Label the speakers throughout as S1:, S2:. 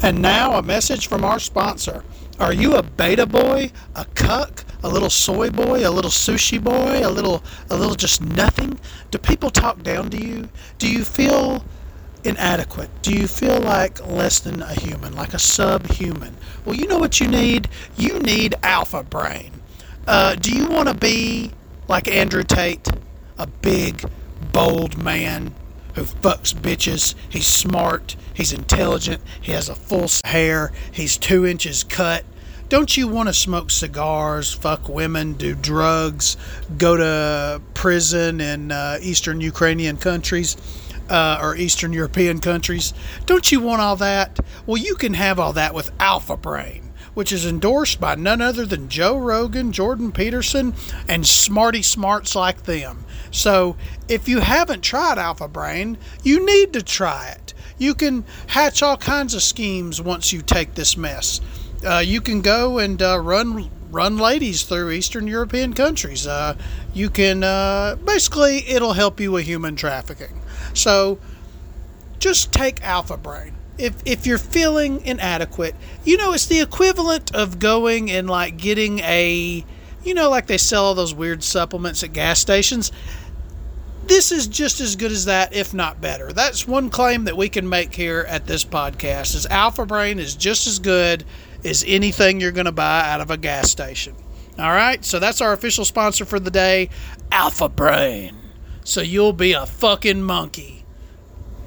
S1: And now a message from our sponsor. Are you a beta boy, a cuck, a little soy boy, a little sushi boy, a little a little just nothing? Do people talk down to you? Do you feel inadequate? Do you feel like less than a human, like a subhuman? Well, you know what you need? You need alpha brain. Uh, do you want to be like Andrew Tate, a big, bold man who fucks bitches? He's smart, he's intelligent, he has a full hair, he's two inches cut. Don't you want to smoke cigars, fuck women, do drugs, go to prison in uh, Eastern Ukrainian countries? uh, or Eastern European countries. Don't you want all that? Well, you can have all that with Alpha Brain, which is endorsed by none other than Joe Rogan, Jordan Peterson, and smarty smarts like them. So, if you haven't tried Alpha Brain, you need to try it. You can hatch all kinds of schemes once you take this mess. Uh, you can go and uh, run run ladies through Eastern European countries. Uh, you can uh, basically it'll help you with human trafficking. So just take Alpha Brain. If, if you're feeling inadequate, you know, it's the equivalent of going and like getting a, you know, like they sell all those weird supplements at gas stations. This is just as good as that, if not better. That's one claim that we can make here at this podcast is Alpha Brain is just as good as anything you're going to buy out of a gas station. All right, so that's our official sponsor for the day, Alpha Brain so you'll be a fucking monkey.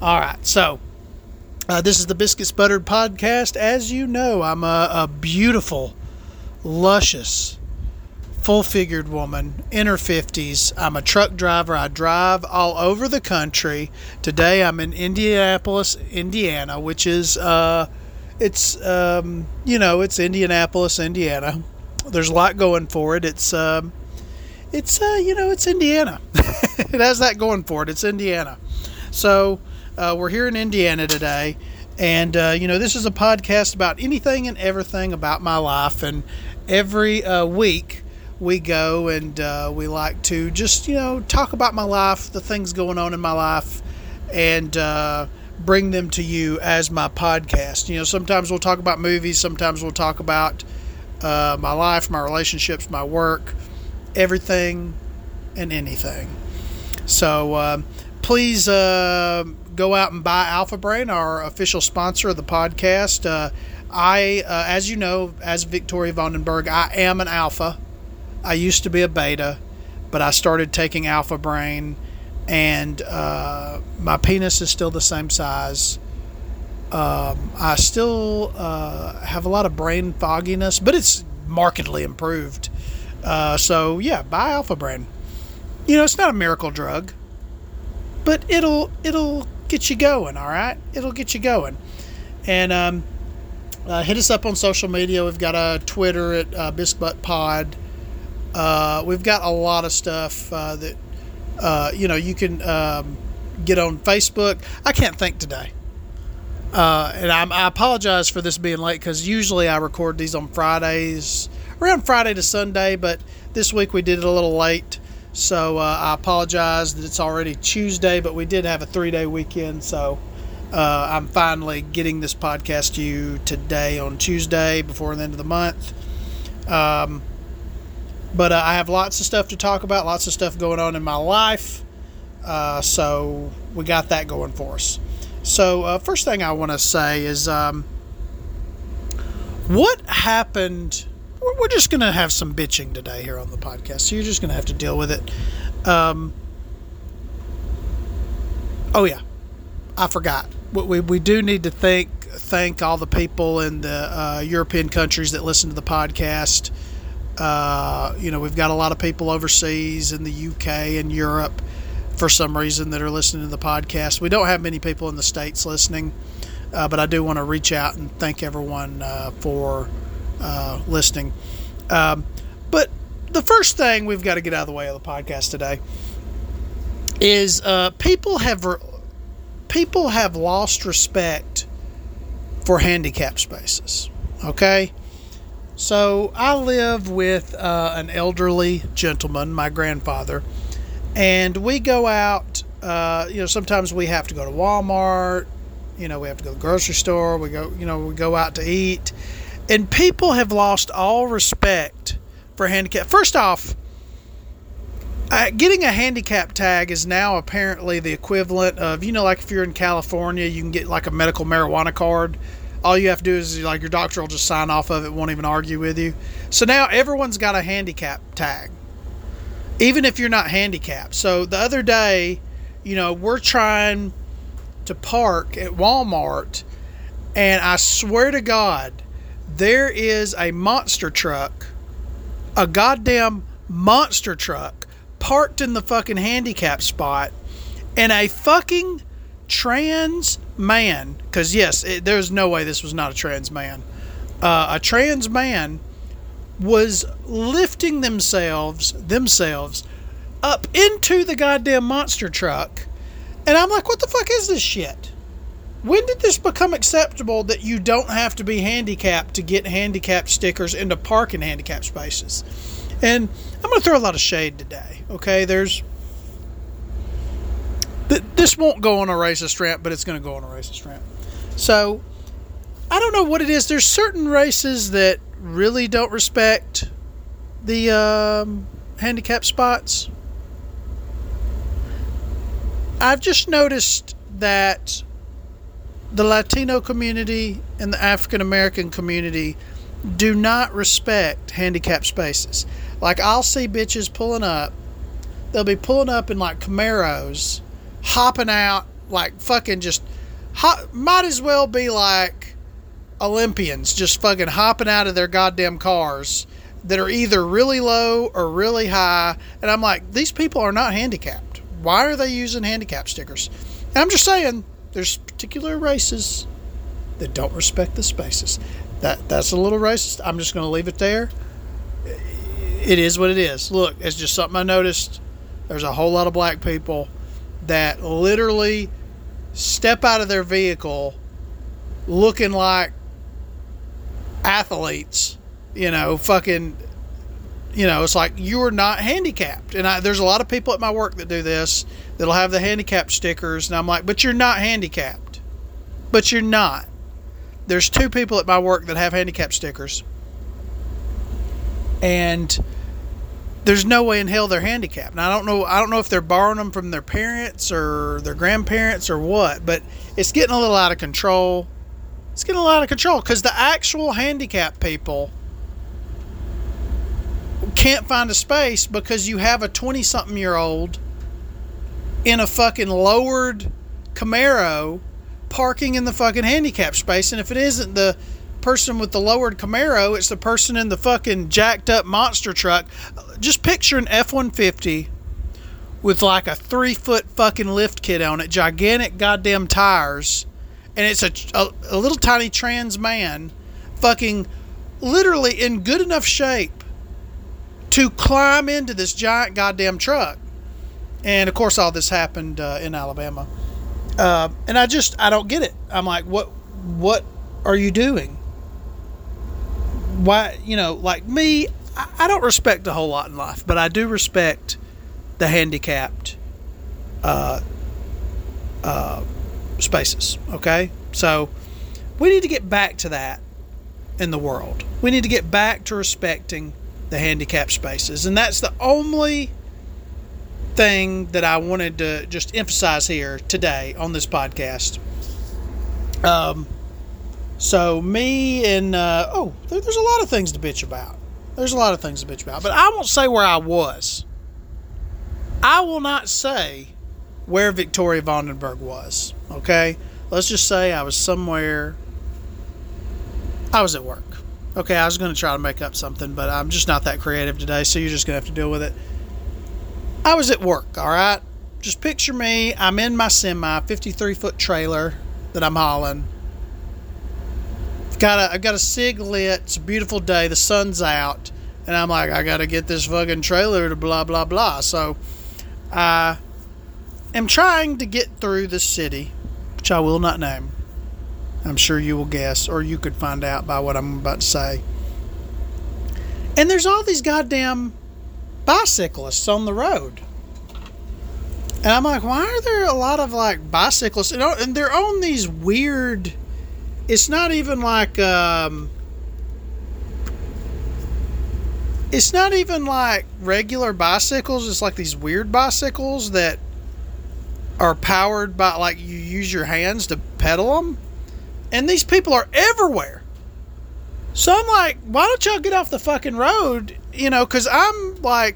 S1: All right, so uh, this is the Biscuits Buttered podcast. As you know, I'm a, a beautiful, luscious, full figured woman in her 50s. I'm a truck driver. I drive all over the country. Today I'm in Indianapolis, Indiana, which is, uh, it's, um, you know, it's Indianapolis, Indiana. There's a lot going for it. It's, um, it's uh, you know it's Indiana. it has that going for it. It's Indiana. So uh, we're here in Indiana today, and uh, you know this is a podcast about anything and everything about my life. And every uh, week we go and uh, we like to just you know talk about my life, the things going on in my life, and uh, bring them to you as my podcast. You know, sometimes we'll talk about movies, sometimes we'll talk about my life, my relationships, my work everything and anything. So uh, please uh, go out and buy Alpha Brain, our official sponsor of the podcast. Uh, I, uh, as you know, as Victoria Vandenberg, I am an alpha. I used to be a beta, but I started taking Alpha Brain, and uh, my penis is still the same size. Um, I still uh, have a lot of brain fogginess, but it's markedly improved. Uh, so yeah, buy Alpha Brain. You know, it's not a miracle drug, but it'll it'll get you going. All right, it'll get you going. And um, uh, hit us up on social media. We've got a Twitter at uh, Biscuit Pod. Uh, we've got a lot of stuff uh, that uh, you know you can um, get on Facebook. I can't think today. Uh, and I'm, I apologize for this being late because usually I record these on Fridays around Friday to Sunday, but this week we did it a little late. So uh, I apologize that it's already Tuesday, but we did have a three day weekend. So uh, I'm finally getting this podcast to you today on Tuesday before the end of the month. Um, but uh, I have lots of stuff to talk about, lots of stuff going on in my life. Uh, so we got that going for us. So, uh, first thing I want to say is um, what happened we're just going to have some bitching today here on the podcast. So you're just going to have to deal with it. Um, oh yeah, I forgot. We, we do need to thank thank all the people in the uh, European countries that listen to the podcast. Uh, you know, we've got a lot of people overseas in the UK and Europe for some reason that are listening to the podcast. We don't have many people in the states listening, uh, but I do want to reach out and thank everyone uh, for uh, listening. Um, but the first thing we've got to get out of the way of the podcast today is uh, people have re- people have lost respect for handicap spaces. Okay, so I live with uh, an elderly gentleman, my grandfather, and we go out. Uh, you know, sometimes we have to go to Walmart. You know, we have to go to the grocery store. We go, you know, we go out to eat, and people have lost all respect for handicap. First off, uh, getting a handicap tag is now apparently the equivalent of, you know, like if you're in California, you can get like a medical marijuana card. All you have to do is like your doctor will just sign off of it, won't even argue with you. So now everyone's got a handicap tag, even if you're not handicapped. So the other day, you know, we're trying to park at Walmart, and I swear to God, there is a monster truck, a goddamn monster truck, parked in the fucking handicap spot, and a fucking trans man, because yes, it, there's no way this was not a trans man, uh, a trans man was lifting themselves themselves up into the goddamn monster truck and I'm like, what the fuck is this shit? When did this become acceptable that you don't have to be handicapped to get handicap stickers into parking handicap spaces? And I'm going to throw a lot of shade today. Okay, there's this won't go on a racist rant, but it's going to go on a racist rant. So I don't know what it is. There's certain races that really don't respect the um, handicap spots. I've just noticed that the Latino community and the African American community do not respect handicapped spaces. Like I'll see bitches pulling up, they'll be pulling up in like Camaros, hopping out like fucking just hop, might as well be like Olympians just fucking hopping out of their goddamn cars that are either really low or really high. And I'm like, these people are not handicapped. Why are they using handicap stickers? And I'm just saying, there's particular races that don't respect the spaces. That that's a little racist. I'm just going to leave it there. It is what it is. Look, it's just something I noticed. There's a whole lot of black people that literally step out of their vehicle looking like athletes, you know, fucking you know, it's like you're not handicapped. And I, there's a lot of people at my work that do this that'll have the handicap stickers. And I'm like, but you're not handicapped. But you're not. There's two people at my work that have handicap stickers. And there's no way in hell they're handicapped. And I don't know I don't know if they're borrowing them from their parents or their grandparents or what, but it's getting a little out of control. It's getting a lot of control because the actual handicap people can't find a space because you have a 20 something year old in a fucking lowered Camaro parking in the fucking handicap space. And if it isn't the person with the lowered Camaro, it's the person in the fucking jacked up monster truck. Just picture an F 150 with like a three foot fucking lift kit on it, gigantic goddamn tires, and it's a, a, a little tiny trans man fucking literally in good enough shape to climb into this giant goddamn truck. And of course, all this happened uh, in Alabama. Uh, and I just, I don't get it. I'm like, what, what are you doing? Why, you know, like me, I, don't respect a whole lot in life, but I do respect the handicapped uh, uh, spaces. Okay, so we need to get back to that in the world. We need to get back to respecting the handicapped spaces. And that's the only thing that I wanted to just emphasize here today on this podcast. Um, so me and uh, oh, there, there's a lot of things to bitch about. There's a lot of things to bitch about, but I won't say where I was. I will not say where Victoria Vandenberg was. Okay, let's just say I was somewhere. I was at work. Okay, I was going to try to make up something, but I'm just not that creative today, so you're just going to have to deal with it. I was at work, all right? Just picture me. I'm in my semi, 53 foot trailer that I'm hauling. Got a, I've got a sig lit. It's a beautiful day. The sun's out. And I'm like, I got to get this fucking trailer to blah, blah, blah. So I am trying to get through the city, which I will not name. I'm sure you will guess, or you could find out by what I'm about to say. And there's all these goddamn bicyclists on the road. And I'm like, why are there a lot of like bicyclists? And, and they're on these weird. It's not even like. Um, it's not even like regular bicycles. It's like these weird bicycles that are powered by like you use your hands to pedal them. And these people are everywhere. So I'm like, why don't y'all get off the fucking road? You know, because I'm like,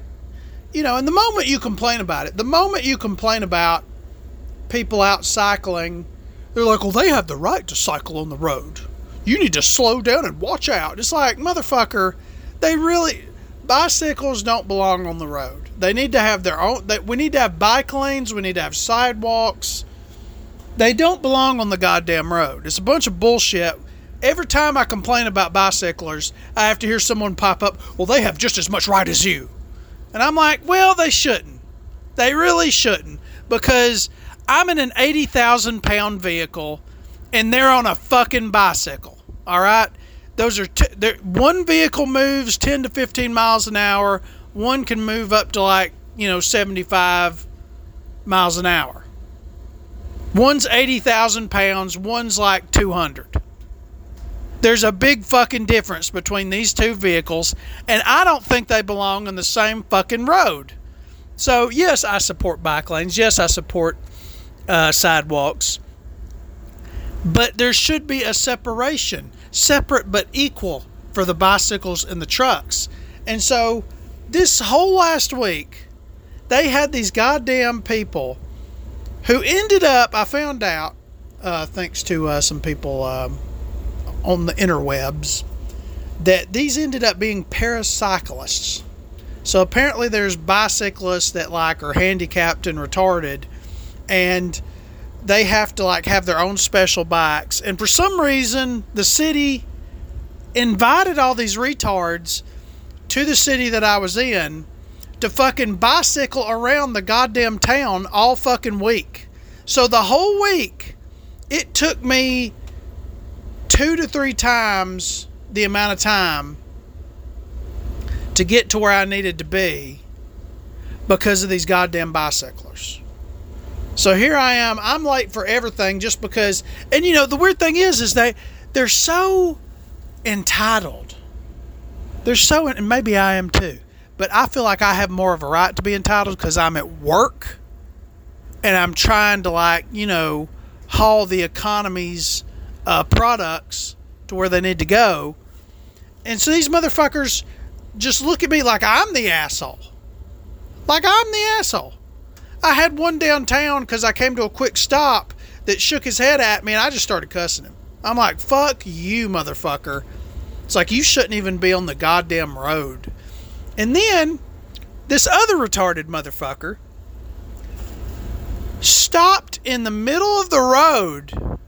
S1: you know, and the moment you complain about it, the moment you complain about people out cycling, they're like, well, they have the right to cycle on the road. You need to slow down and watch out. It's like, motherfucker, they really, bicycles don't belong on the road. They need to have their own, they, we need to have bike lanes, we need to have sidewalks. They don't belong on the goddamn road. It's a bunch of bullshit. Every time I complain about bicyclers, I have to hear someone pop up, well, they have just as much right as you. And I'm like, well, they shouldn't. They really shouldn't. Because I'm in an 80,000 pound vehicle and they're on a fucking bicycle. All right? Those are t- one vehicle moves 10 to 15 miles an hour. One can move up to like, you know, 75 miles an hour. One's 80,000 pounds, one's like 200. There's a big fucking difference between these two vehicles, and I don't think they belong on the same fucking road. So, yes, I support bike lanes. Yes, I support uh, sidewalks. But there should be a separation, separate but equal for the bicycles and the trucks. And so, this whole last week, they had these goddamn people who ended up, I found out, uh, thanks to uh, some people um, on the interwebs that these ended up being paracyclists. So apparently there's bicyclists that like are handicapped and retarded and they have to like have their own special bikes. And for some reason the city invited all these retards to the city that I was in to fucking bicycle around the goddamn town all fucking week. So the whole week it took me two to three times the amount of time to get to where I needed to be because of these goddamn bicyclers. So here I am. I'm late for everything just because. And you know the weird thing is, is they they're so entitled. They're so, and maybe I am too. But I feel like I have more of a right to be entitled because I'm at work, and I'm trying to like you know haul the economy's uh, products to where they need to go. And so these motherfuckers just look at me like I'm the asshole. Like I'm the asshole. I had one downtown because I came to a quick stop that shook his head at me and I just started cussing him. I'm like, fuck you, motherfucker. It's like you shouldn't even be on the goddamn road. And then this other retarded motherfucker stopped in the middle of the road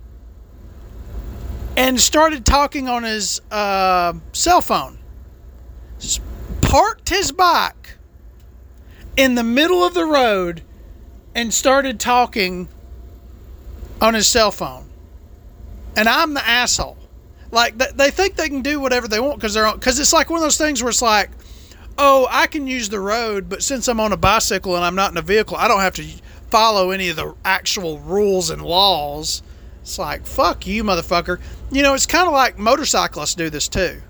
S1: and started talking on his uh, cell phone. Parked his bike in the middle of the road and started talking on his cell phone. And I'm the asshole. Like they think they can do whatever they want because they're on. Because it's like one of those things where it's like, oh, I can use the road, but since I'm on a bicycle and I'm not in a vehicle, I don't have to follow any of the actual rules and laws. It's like, fuck you, motherfucker. You know, it's kind of like motorcyclists do this too.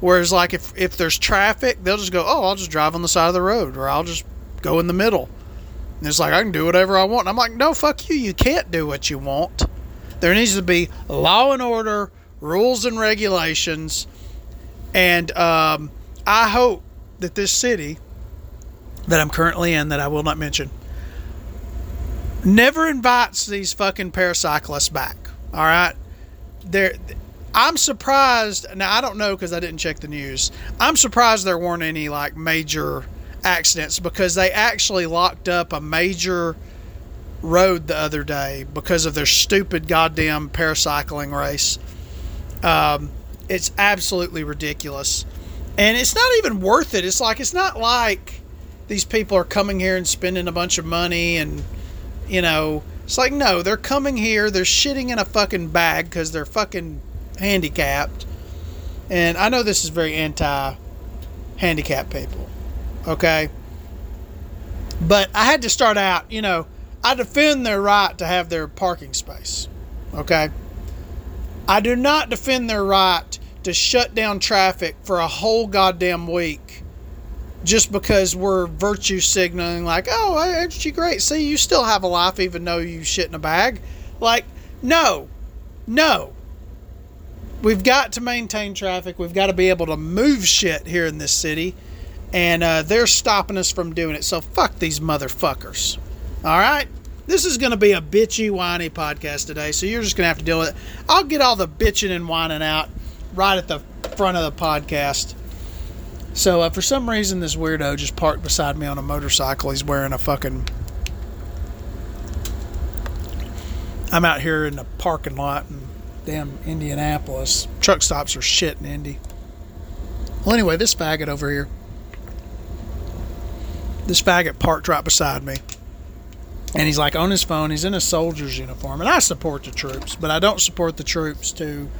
S1: Whereas, like, if, if there's traffic, they'll just go, oh, I'll just drive on the side of the road or I'll just go in the middle. And it's like, I can do whatever I want. And I'm like, no, fuck you. You can't do what you want. There needs to be law and order, rules and regulations. And um, I hope that this city that I'm currently in, that I will not mention, never invites these fucking paracyclists back. All right, there. I'm surprised. Now I don't know because I didn't check the news. I'm surprised there weren't any like major accidents because they actually locked up a major road the other day because of their stupid goddamn paracycling race. Um, it's absolutely ridiculous, and it's not even worth it. It's like it's not like these people are coming here and spending a bunch of money and you know, it's like, no, they're coming here, they're shitting in a fucking bag because they're fucking handicapped. And I know this is very anti handicapped people, okay? But I had to start out, you know, I defend their right to have their parking space. Okay? I do not defend their right to shut down traffic for a whole goddamn week just because we're virtue signaling, like, oh, ain't you great? See, you still have a life even though you shit in a bag. Like, no, no. We've got to maintain traffic. We've got to be able to move shit here in this city. And uh, they're stopping us from doing it. So fuck these motherfuckers. All right? This is going to be a bitchy, whiny podcast today. So you're just going to have to deal with it. I'll get all the bitching and whining out right at the front of the podcast. So uh, for some reason, this weirdo just parked beside me on a motorcycle. He's wearing a fucking. I'm out here in the parking lot in damn Indianapolis. Truck stops are shit in Indy. Well, anyway, this faggot over here. This faggot parked right beside me. And he's like on his phone. He's in a soldier's uniform. And I support the troops, but I don't support the troops to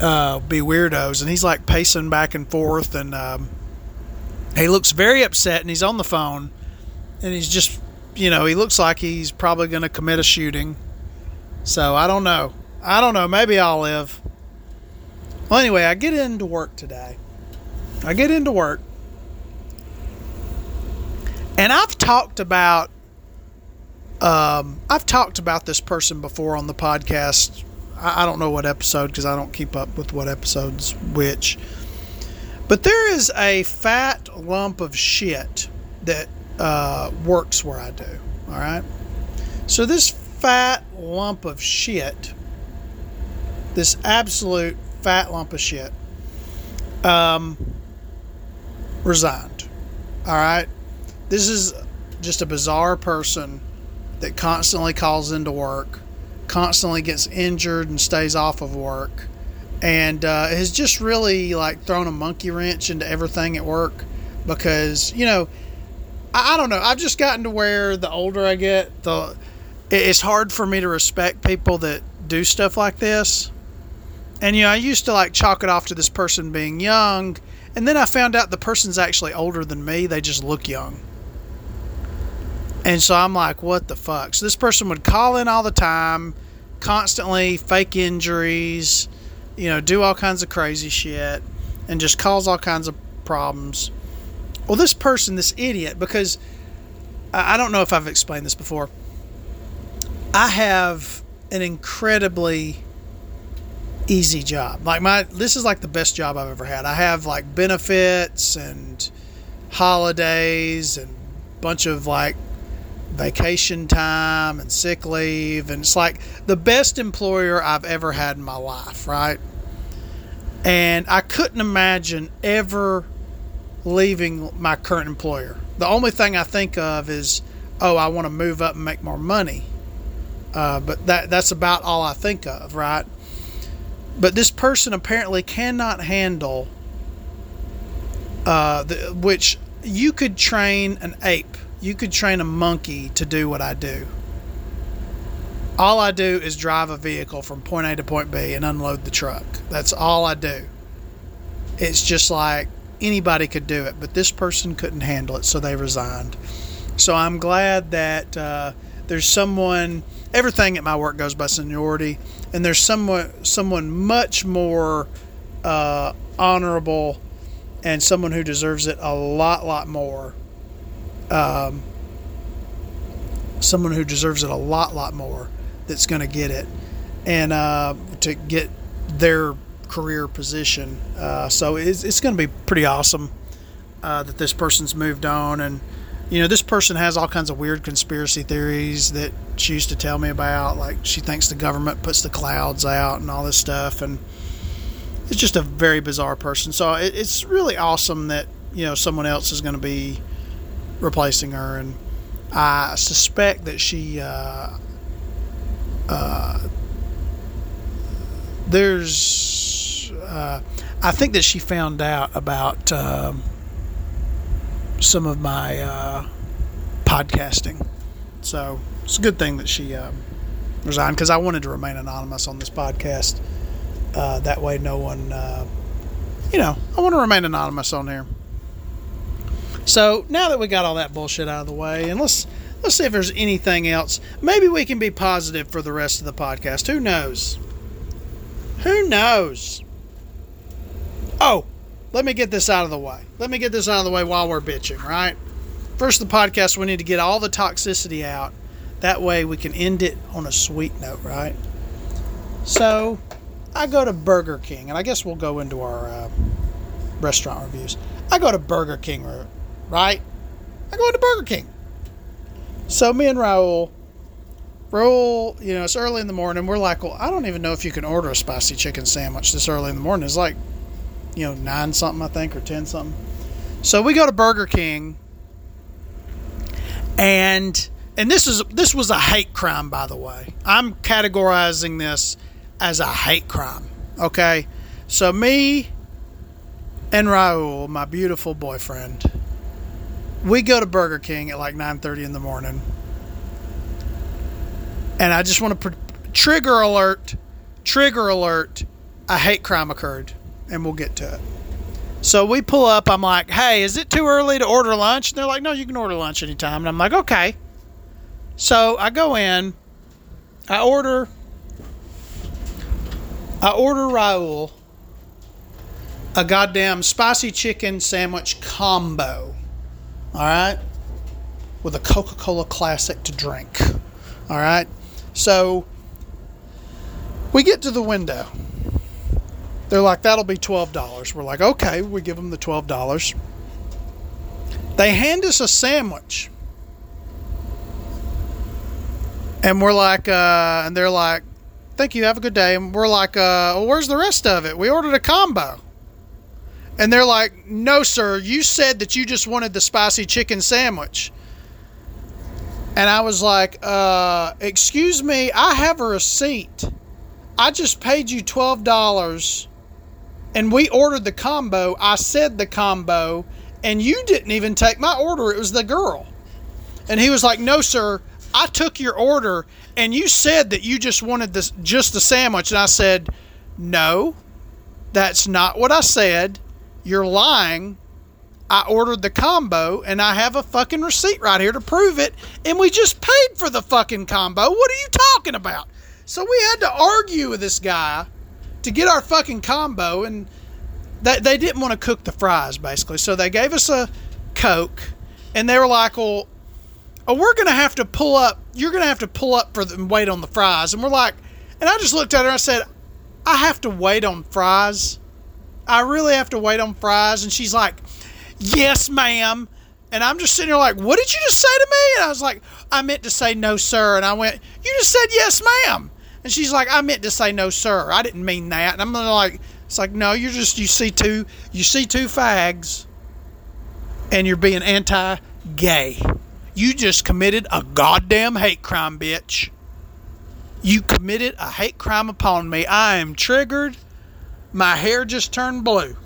S1: uh, be weirdos. And he's like pacing back and forth. And um, he looks very upset. And he's on the phone. And he's just, you know, he looks like he's probably going to commit a shooting. So I don't know. I don't know. Maybe I'll live. Well, anyway, I get into work today. I get into work. And I've talked about um, I've talked about this person before on the podcast. I, I don't know what episode because I don't keep up with what episodes which. But there is a fat lump of shit that uh, works where I do. All right. So this fat lump of shit, this absolute fat lump of shit, um, resigned. All right. This is just a bizarre person that constantly calls into work, constantly gets injured and stays off of work, and uh, has just really like thrown a monkey wrench into everything at work because you know I, I don't know I've just gotten to where the older I get the it's hard for me to respect people that do stuff like this. And you know, I used to like chalk it off to this person being young, and then I found out the person's actually older than me. They just look young. And so I'm like, what the fuck? So this person would call in all the time, constantly fake injuries, you know, do all kinds of crazy shit, and just cause all kinds of problems. Well, this person, this idiot, because I don't know if I've explained this before. I have an incredibly easy job. Like my this is like the best job I've ever had. I have like benefits and holidays and bunch of like vacation time and sick leave and it's like the best employer I've ever had in my life, right? And I couldn't imagine ever leaving my current employer. The only thing I think of is, oh, I want to move up and make more money. Uh, but that that's about all I think of, right? But this person apparently cannot handle, uh, the, which you could train an ape you could train a monkey to do what I do. All I do is drive a vehicle from point A to point B and unload the truck. That's all I do. It's just like anybody could do it, but this person couldn't handle it, so they resigned. So I'm glad that uh, there's someone. Everything at my work goes by seniority, and there's someone someone much more uh, honorable and someone who deserves it a lot, lot more um, someone who deserves it a lot, lot more that's going to get it and uh, to get their career position. Uh, so it's, it's going to be pretty awesome uh, that this person's moved on. And, you know, this person has all kinds of weird conspiracy theories that she used to tell me about. Like, she thinks the government puts the clouds out and all this stuff. And it's just a very bizarre person. So it, it's really awesome that, you know, someone else is going to be replacing her, and I suspect that she. Uh, uh, there's. Uh, I think that she found out about um, some of my uh, podcasting, so it's a good thing that she um, resigned because I wanted to remain anonymous on this podcast. Uh, that way, no one, you know, I want to remain anonymous on here. So now that we got all that bullshit out of the way, and let's Let's see if there's anything else. Maybe we can be positive for the rest of the podcast. Who knows? Who knows? Oh, let me get this out of the way. Let me get this out of the way while we're bitching, right? First, the podcast, we need to get all the toxicity out. That way, we can end it on a sweet note, right? So, I go to Burger King, and I guess we'll go into our uh, restaurant reviews. I go to Burger King, right? I go into Burger King. So, me and Raul, Raul, you know, it's early in the morning. We're like, well, I don't even know if you can order a spicy chicken sandwich this early in the morning. It's like you know, nine something, I think, or 10 something. So we go to Burger King, and and this is this was a hate crime, by the way. I'm categorizing this as a hate crime. Okay, so me and Raul, my beautiful boyfriend, we go to Burger King at like 9:30 in the morning, and I just want to pr- trigger alert, trigger alert. A hate crime occurred and we'll get to it. So we pull up. I'm like, hey, is it too early to order lunch? And they're like, no, you can order lunch anytime. And I'm like, okay. So I go in. I order. I order Raul a goddamn spicy chicken sandwich combo. All right, with a Coca-Cola Classic to drink. All right. So we get to the window. They're like, that'll be $12. We're like, okay, we give them the $12. They hand us a sandwich. And we're like, uh, and they're like, thank you, have a good day. And we're like, uh, well, where's the rest of it? We ordered a combo. And they're like, no, sir, you said that you just wanted the spicy chicken sandwich. And I was like, uh, excuse me, I have a receipt. I just paid you $12 and we ordered the combo. I said the combo, and you didn't even take my order. It was the girl. And he was like, No, sir, I took your order, and you said that you just wanted this just the sandwich. And I said, No, that's not what I said. You're lying. I ordered the combo and I have a fucking receipt right here to prove it. And we just paid for the fucking combo. What are you talking about? So we had to argue with this guy to get our fucking combo, and they, they didn't want to cook the fries basically, so they gave us a Coke, and they were like, "Well, oh, we're gonna have to pull up. You're gonna have to pull up for the, wait on the fries." And we're like, and I just looked at her and I said, "I have to wait on fries. I really have to wait on fries." And she's like, "Yes, ma'am." And I'm just sitting here like, "What did you just say to me?" And I was like, "I meant to say no, sir." And I went, "You just said yes, ma'am." And she's like, I meant to say no, sir. I didn't mean that. And I'm like, it's like, no, you're just you see two you see two fags, and you're being anti-gay. You just committed a goddamn hate crime, bitch. You committed a hate crime upon me. I am triggered. My hair just turned blue.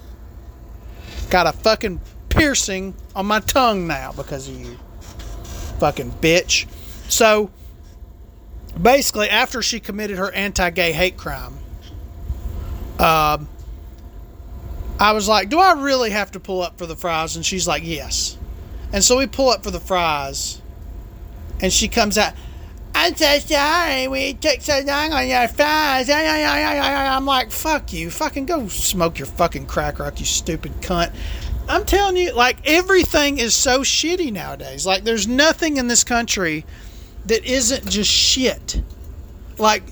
S1: Got a fucking piercing on my tongue now because of you. Fucking bitch. So basically, after she committed her anti gay hate crime, um, I was like, Do I really have to pull up for the fries? And she's like, Yes. And so we pull up for the fries, and she comes out, I'm so sorry we took so long on your fries. I'm like, fuck you. Fucking go smoke your fucking crack rock, you stupid cunt. I'm telling you, like, everything is so shitty nowadays. Like, there's nothing in this country that isn't just shit. Like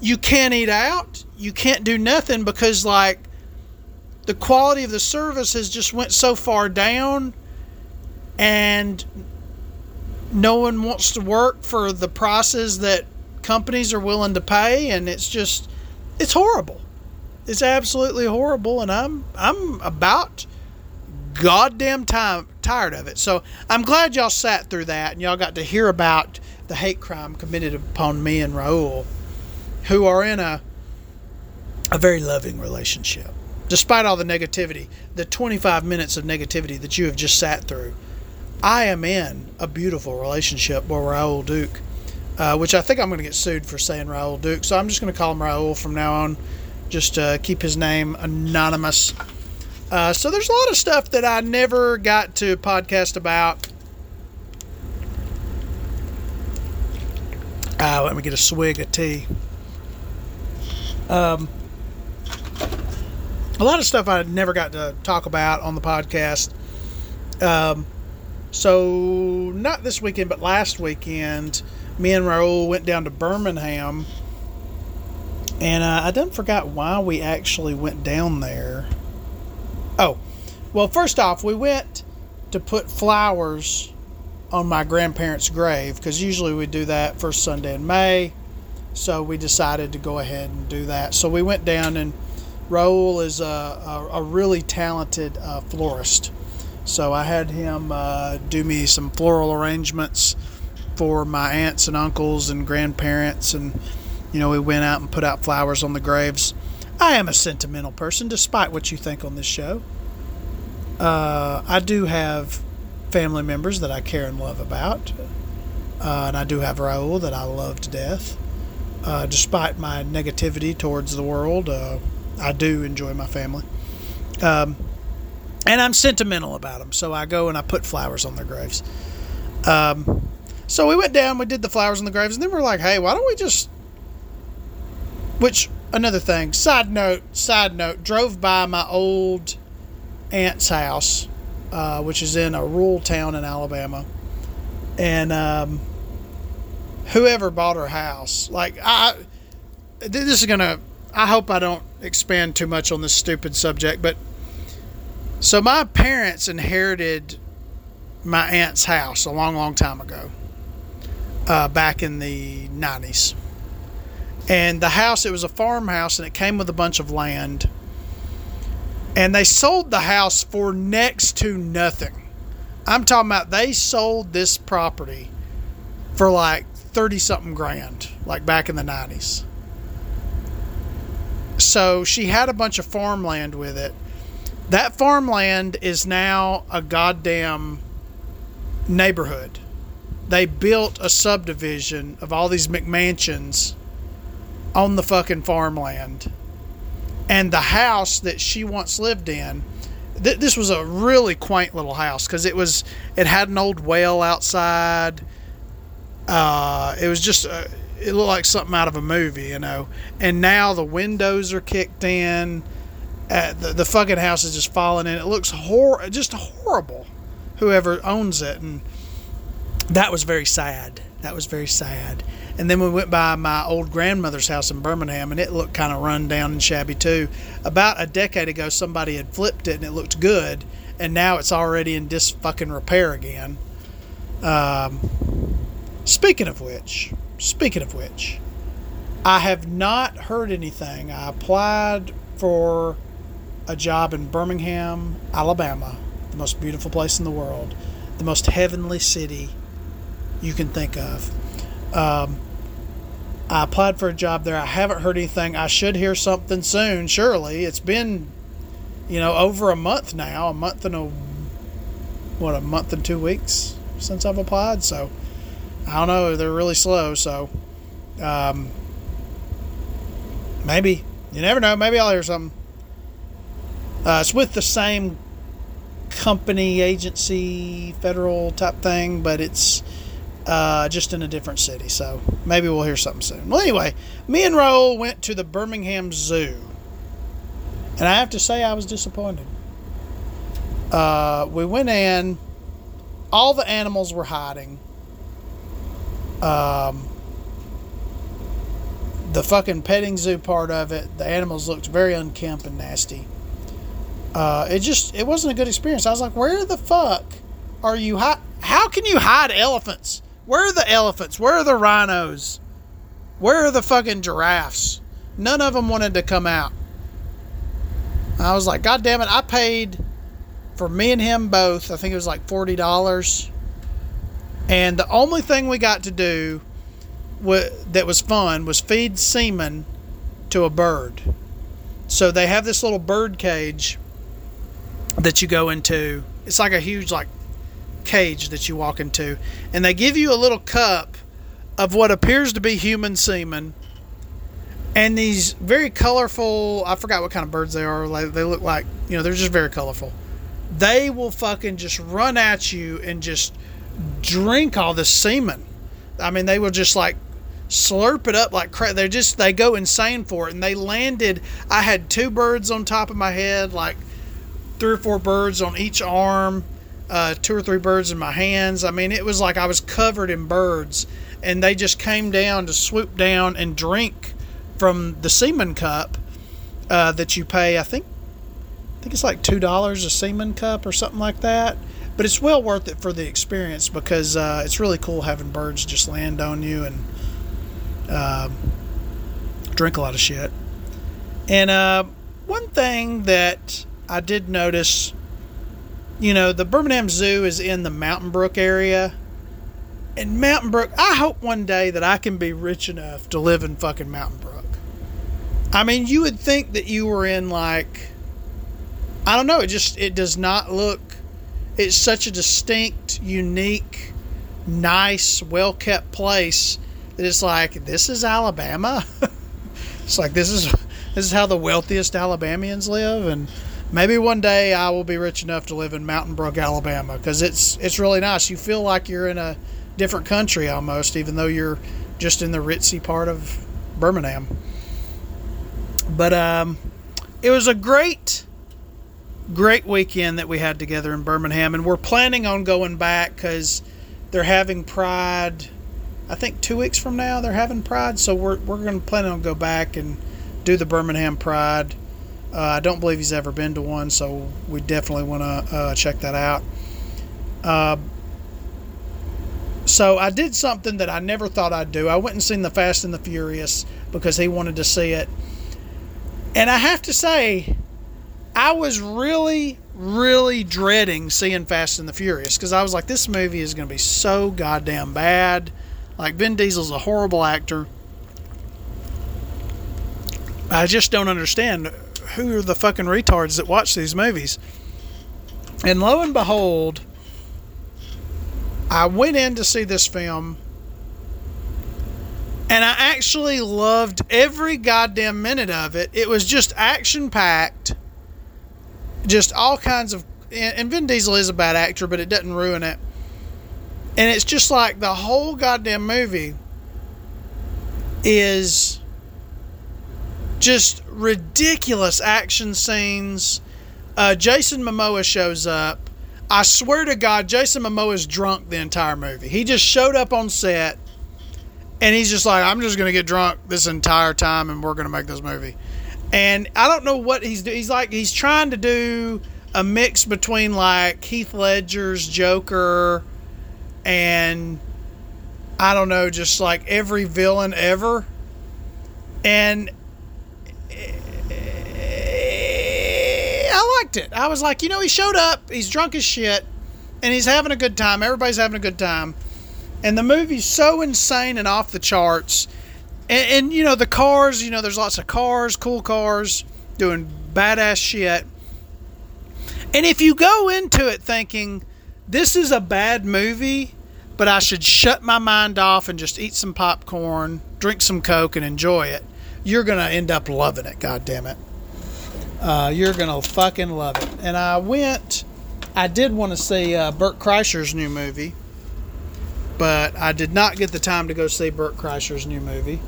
S1: you can't eat out, you can't do nothing because like the quality of the service has just went so far down and no one wants to work for the prices that companies are willing to pay and it's just it's horrible. It's absolutely horrible and I'm I'm about goddamn time tired of it. So I'm glad y'all sat through that and y'all got to hear about the hate crime committed upon me and Raul, who are in a a very loving relationship. Despite all the negativity, the 25 minutes of negativity that you have just sat through, I am in a beautiful relationship with Raul Duke, uh, which I think I'm going to get sued for saying Raul Duke. So I'm just going to call him Raul from now on, just to keep his name anonymous. Uh, so there's a lot of stuff that I never got to podcast about Uh, let me get a swig of tea. Um, a lot of stuff I never got to talk about on the podcast. Um, so not this weekend, but last weekend, me and Raul went down to Birmingham, and uh, I done forgot why we actually went down there. Oh, well, first off, we went to put flowers on my grandparents' grave because usually we do that first Sunday in May. So we decided to go ahead and do that. So we went down, and Raul is a, a, a really talented uh, florist. So I had him uh, do me some floral arrangements for my aunts and uncles and grandparents, and you know we went out and put out flowers on the graves. I am a sentimental person, despite what you think on this show. Uh, I do have family members that I care and love about. Uh, and I do have Raul that I love to death. Uh, despite my negativity towards the world, uh, I do enjoy my family. Um, and I'm sentimental about them, so I go and I put flowers on their graves. Um, so we went down, we did the flowers on the graves, and then we are like, hey, why don't we just. Which, another thing, side note, side note, drove by my old aunt's house uh, which is in a rural town in Alabama. And um, whoever bought her house, like I, this is gonna. I hope I don't expand too much on this stupid subject, but so my parents inherited my aunt's house a long, long time ago, uh, back in the nineties. And the house, it was a farmhouse, and it came with a bunch of land and they sold the house for next to nothing. I'm talking about they sold this property for like 30 something grand, like back in the 90s. So she had a bunch of farmland with it. That farmland is now a goddamn neighborhood. They built a subdivision of all these McMansions on the fucking farmland. And the house that she once lived in th- this was a really quaint little house because it was it had an old well outside. Uh, it was just uh, it looked like something out of a movie you know. And now the windows are kicked in uh, the, the fucking house is just falling in it looks hor- just horrible whoever owns it and that was very sad that was very sad and then we went by my old grandmother's house in Birmingham, and it looked kind of run down and shabby too. About a decade ago, somebody had flipped it, and it looked good, and now it's already in dis fucking repair again. Um, speaking of which, speaking of which, I have not heard anything. I applied for a job in Birmingham, Alabama, the most beautiful place in the world, the most heavenly city you can think of. Um, I applied for a job there. I haven't heard anything. I should hear something soon, surely. It's been, you know, over a month now, a month and a, what, a month and two weeks since I've applied. So, I don't know. They're really slow. So, um, maybe. You never know. Maybe I'll hear something. Uh, it's with the same company, agency, federal type thing, but it's uh, just in a different city. So maybe we'll hear something soon. Well, anyway, me and Raul went to the Birmingham Zoo, and I have to say I was disappointed. Uh, we went in, all the animals were hiding. Um, the fucking petting zoo part of it, the animals looked very unkempt and nasty. Uh, it just it wasn't a good experience. I was like, where the fuck are you? Hi- How can you hide elephants? Where are the elephants? Where are the rhinos? Where are the fucking giraffes? None of them wanted to come out. I was like, God damn it, I paid for me and him both, I think it was like $40. And the only thing we got to do that was fun was feed semen to a bird. So they have this little bird cage that you go into. It's like a huge, like cage that you walk into, and they give you a little cup of what appears to be human semen. And these very colorful, I forgot what kind of birds they are. Like, They look like, you know, they're just very colorful. They will fucking just run at you and just drink all this semen. I mean, they will just like slurp it up like crap. They just they go insane for it, and they landed. I had two birds on top of my head, like three or four birds on each arm, uh, two or three birds in my hands. I mean, it was like I was covered in birds, and they just came down to swoop down and drink from the semen cup uh, that you pay. I think I think it's like two dollars a semen cup or something like that. But it's well worth it for the experience because uh, it's really cool having birds just land on you and uh, drink a lot of shit. And uh, one thing that I did notice, you know, the Birmingham Zoo is in the Mountain Brook area. And Mountain Brook, I hope one day that I can be rich enough to live in fucking Mountain Brook. I mean, you would think that you were in like, I don't know, it just, it does not look, it's such a distinct, unique, nice, well kept place that it's like, this is Alabama. it's like, this is, this is how the wealthiest Alabamians live. And, maybe one day I will be rich enough to live in Mountain Brook, Alabama, because it's it's really nice. You feel like you're in a different country almost, even though you're just in the ritzy part of Birmingham. But um, it was a great, great weekend that we had together in Birmingham, and we're planning on going back because they're having Pride. I think two weeks from now they're having Pride, so we're we're going to plan on go back and do the Birmingham Pride uh, I don't believe he's ever been to one, so we definitely want to uh, check that out. Uh, so I did something that I never thought I'd do. I went and seen the Fast and the Furious because he wanted to see it, and I have to say, I was really, really dreading seeing Fast and the Furious because I was like, this movie is going to be so goddamn bad. Like Vin Diesel's a horrible actor. I just don't understand who are the fucking retards that watch these movies? And lo and behold, I went in to see this film and I actually loved every goddamn minute of it. It was just action packed, just all kinds of. And Vin Diesel is a bad actor, but it doesn't ruin it. And it's just like the whole goddamn movie is just ridiculous action scenes. Uh, Jason Momoa shows up. I swear to God, Jason Momoa is drunk the entire movie. He just showed up on set, and he's just like, "I'm just gonna get drunk this entire time, and we're gonna make this movie." And I don't know what he's doing. He's like he's trying to do a mix between like Heath Ledger's Joker and I don't know, just like every villain ever. And I liked it. I was like, you know, he showed up, he's drunk as shit, and he's having a good time. Everybody's having a good time. And the movie's so insane and off the charts. And, and you know, the cars, you know, there's lots of cars, cool cars, doing badass shit. And if you go into it thinking, this is a bad movie, but I should shut my mind off and just eat some popcorn, drink some Coke, and enjoy it, you're to end up loving it, God damn it. Uh, you're gonna fucking love it. And I went. I did want to see uh, Bert Kreischer's new movie, but I did not get the time to go see Bert Kreischer's new movie.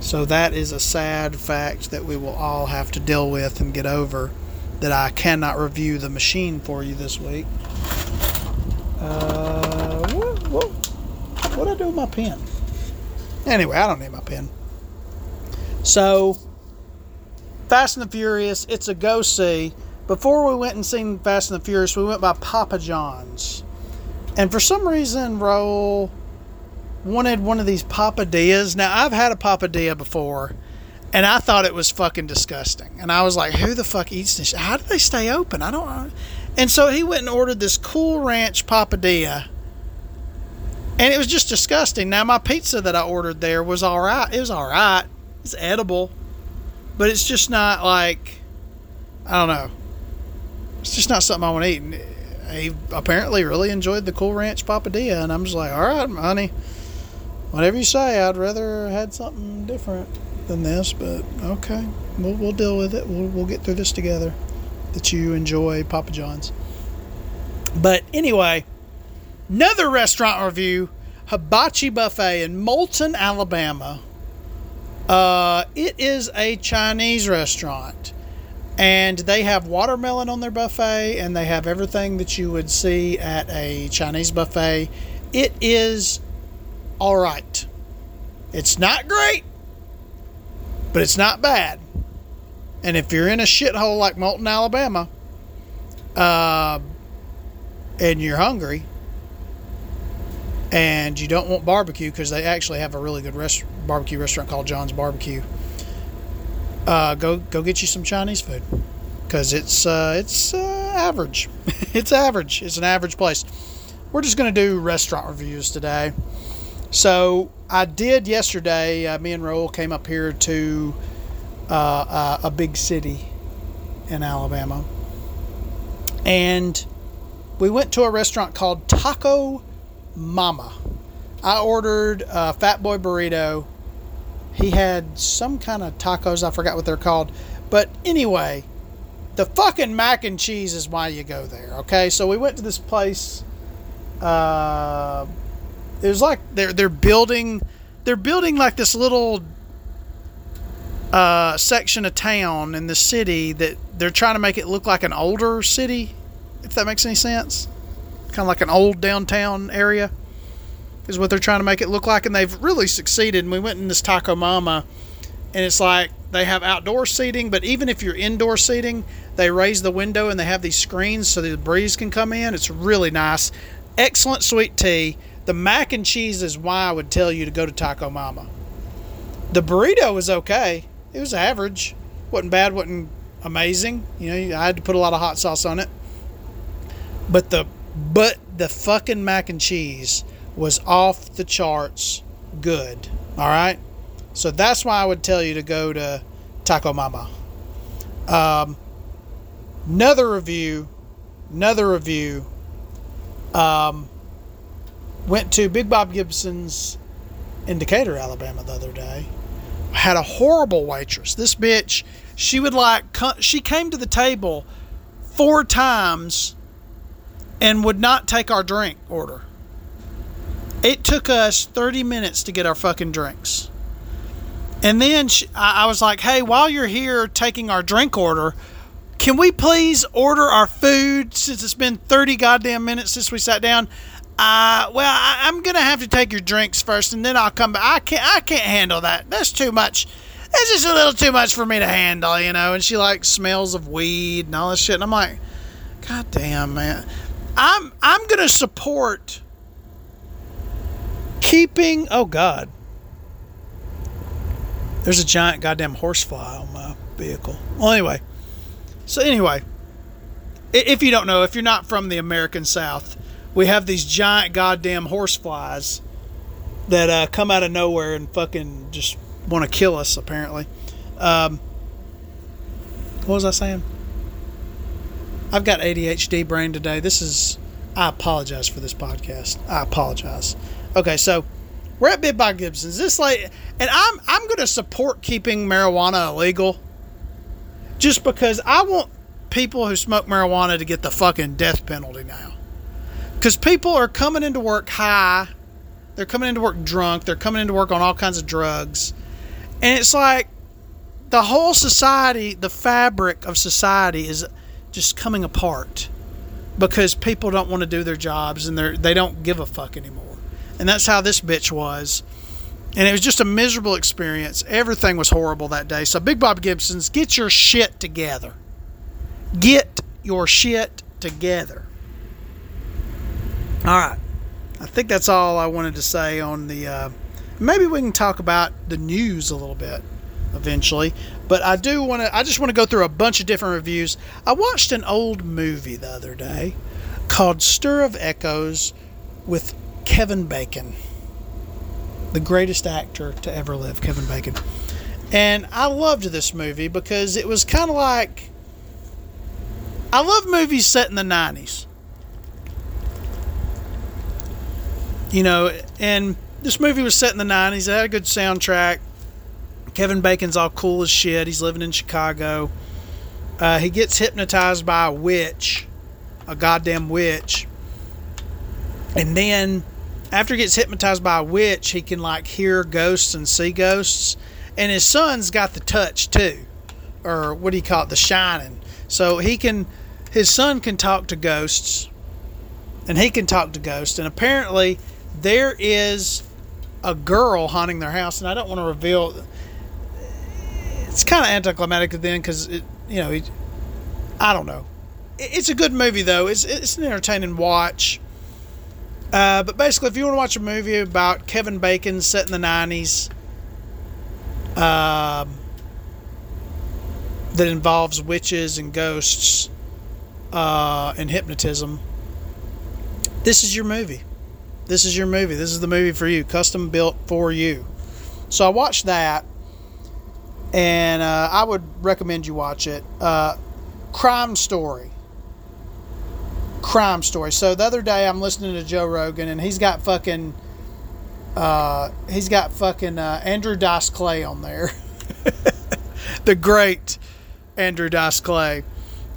S1: So that is a sad fact that we will all have to deal with and get over. That I cannot review the machine for you this week. Uh, what, what, what I do with my pen? Anyway, I don't need my pen. So Fast and the Furious, it's a go see. Before we went and seen Fast and the Furious, we went by Papa John's. And for some reason, Raul wanted one of these papadillas. Now, I've had a papadilla before, and I thought it was fucking disgusting. And I was like, who the fuck eats this? How do they stay open? I don't know. And so he went and ordered this Cool Ranch papadilla. And it was just disgusting. Now, my pizza that I ordered there was all right. It was all right. It's edible but it's just not like I don't know. It's just not something I want to eat. And he apparently really enjoyed the Cool Ranch papadilla, and I'm just like, all right, honey, whatever you say. I'd rather had something different than this, but okay, we'll, we'll deal with it. We'll, we'll get through this together. That you enjoy Papa John's. But anyway, another restaurant review. Hibachi Buffet in Moulton, Alabama. Uh, it is a Chinese restaurant, and they have watermelon on their buffet, and they have everything that you would see at a Chinese buffet. It is all right. It's not great, but it's not bad. And if you're in a shithole like Moulton, Alabama, uh, and you're hungry, and you don't want barbecue because they actually have a really good rest- barbecue restaurant called John's Barbecue. Uh, go go get you some Chinese food because it's uh, it's uh, average. it's average. It's an average place. We're just going to do restaurant reviews today. So I did yesterday. Uh, me and Raul came up here to uh, uh, a big city in Alabama, and we went to a restaurant called Taco Mama. I ordered a Fat Boy burrito. He had some kind of tacos. I forgot what they're called. But anyway, the fucking mac and cheese is why you go there. Okay, so we went to this place. Uh, it was like they're they're building they're building like this little uh, section of town in the city that they're trying to make it look like an older city, if that makes any sense kind of like an old downtown area is what they're trying to make it look like and they've really succeeded. And we went in this taco mama and it's like they have outdoor seating but even if you're indoor seating they raise the window and they have these screens so the breeze can come in. It's really nice. Excellent sweet tea. The mac and cheese is why i would tell you to go to taco mama. The burrito was okay. It was average. Wasn't bad wasn't amazing. You know i had to put a lot of hot sauce on it. But the but the fucking mac and cheese was off the charts good. All right. So that's why I would tell you to go to Taco Mama. Um, another review, another review. Um, went to Big Bob Gibson's in Decatur, Alabama the other day. Had a horrible waitress. This bitch, she would like, she came to the table four times and would not take our drink order. It took us 30 minutes to get our fucking drinks. And then she, I was like, hey, while you're here taking our drink order, can we please order our food since it's been 30 goddamn minutes since we sat down? Uh, well, I, am gonna have to take your drinks first, and then I'll come back. I can't, I can't handle that. That's too much. That's just a little too much for me to handle, you know. And she like smells of weed and all this shit. And I'm like, God damn, man. I'm I'm gonna support keeping. Oh God, there's a giant goddamn horsefly on my vehicle. Well, anyway, so anyway, if you don't know, if you're not from the American South, we have these giant goddamn horseflies that uh, come out of nowhere and fucking just want to kill us. Apparently, um, what was I saying? I've got ADHD brain today. This is. I apologize for this podcast. I apologize. Okay, so we're at Big Bob Gibson's. This like, and I'm I'm going to support keeping marijuana illegal, just because I want people who smoke marijuana to get the fucking death penalty now. Because people are coming into work high, they're coming into work drunk, they're coming into work on all kinds of drugs, and it's like the whole society, the fabric of society is just coming apart because people don't want to do their jobs and they they don't give a fuck anymore. And that's how this bitch was. And it was just a miserable experience. Everything was horrible that day. So Big Bob Gibson's, get your shit together. Get your shit together. All right. I think that's all I wanted to say on the. Uh, maybe we can talk about the news a little bit eventually. But I do want to, I just want to go through a bunch of different reviews. I watched an old movie the other day called Stir of Echoes with Kevin Bacon, the greatest actor to ever live, Kevin Bacon. And I loved this movie because it was kind of like, I love movies set in the 90s. You know, and this movie was set in the 90s. It had a good soundtrack. Kevin Bacon's all cool as shit. He's living in Chicago. Uh, he gets hypnotized by a witch, a goddamn witch. And then after he gets hypnotized by a witch, he can like hear ghosts and see ghosts. And his son's got the touch too, or what do you call it, the shining. So he can, his son can talk to ghosts, and he can talk to ghosts. And apparently, there is a girl haunting their house, and I don't want to reveal. It's kind of anticlimactic then because it, you know, I don't know. It's a good movie though. It's it's an entertaining watch. Uh, but basically, if you want to watch a movie about Kevin Bacon set in the '90s, um, that involves witches and ghosts uh, and hypnotism, this is your movie. This is your movie. This is the movie for you, custom built for you. So I watched that, and uh, I would recommend you watch it. Uh, Crime Story crime story. So the other day I'm listening to Joe Rogan and he's got fucking uh, he's got fucking uh, Andrew Dice Clay on there, the great Andrew Dice Clay,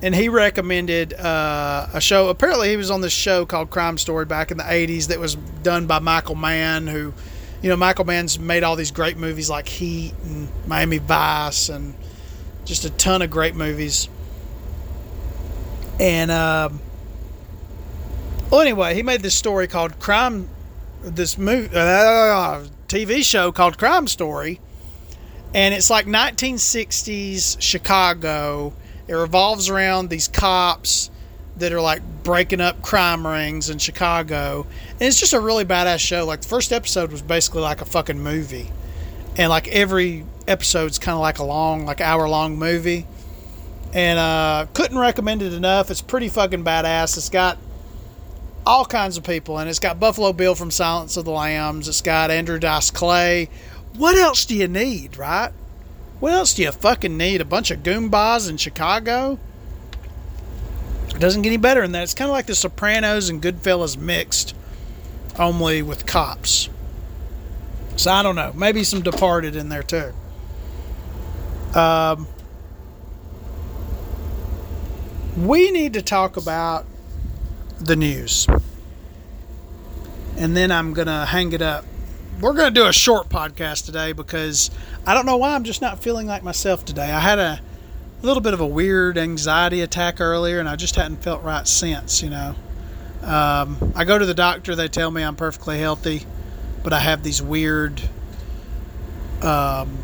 S1: and he recommended uh, a show. Apparently, he was on this show called Crime Story back in the '80s that was done by Michael Mann, who, you know, Michael Mann's made all these great movies like Heat and Miami Vice and just a ton of great movies. And um, well, anyway, he made this story called Crime, this movie, uh, TV show called Crime Story, and it's like 1960s Chicago. It revolves around these cops that are like breaking up crime rings in Chicago, and it's just a really badass show. Like the first episode was basically like a fucking movie, and like every episode's kind of like a long, like hour long movie. And uh, couldn't recommend it enough. It's pretty fucking badass. It's got all kinds of people, and it's got Buffalo Bill from Silence of the Lambs. It's got Andrew Dice Clay. What else do you need, right? What else do you fucking need? A bunch of goombas in Chicago? It doesn't get any better than that. It's kind of like The Sopranos and Goodfellas mixed, only with cops. So I don't know. Maybe some Departed in there too. Um, we need to talk about the news. And then I'm going to hang it up. We're going to do a short podcast today because I don't know why I'm just not feeling like myself today. I had a little bit of a weird anxiety attack earlier and I just hadn't felt right since, you know. Um, I go to the doctor, they tell me I'm perfectly healthy, but I have these weird um,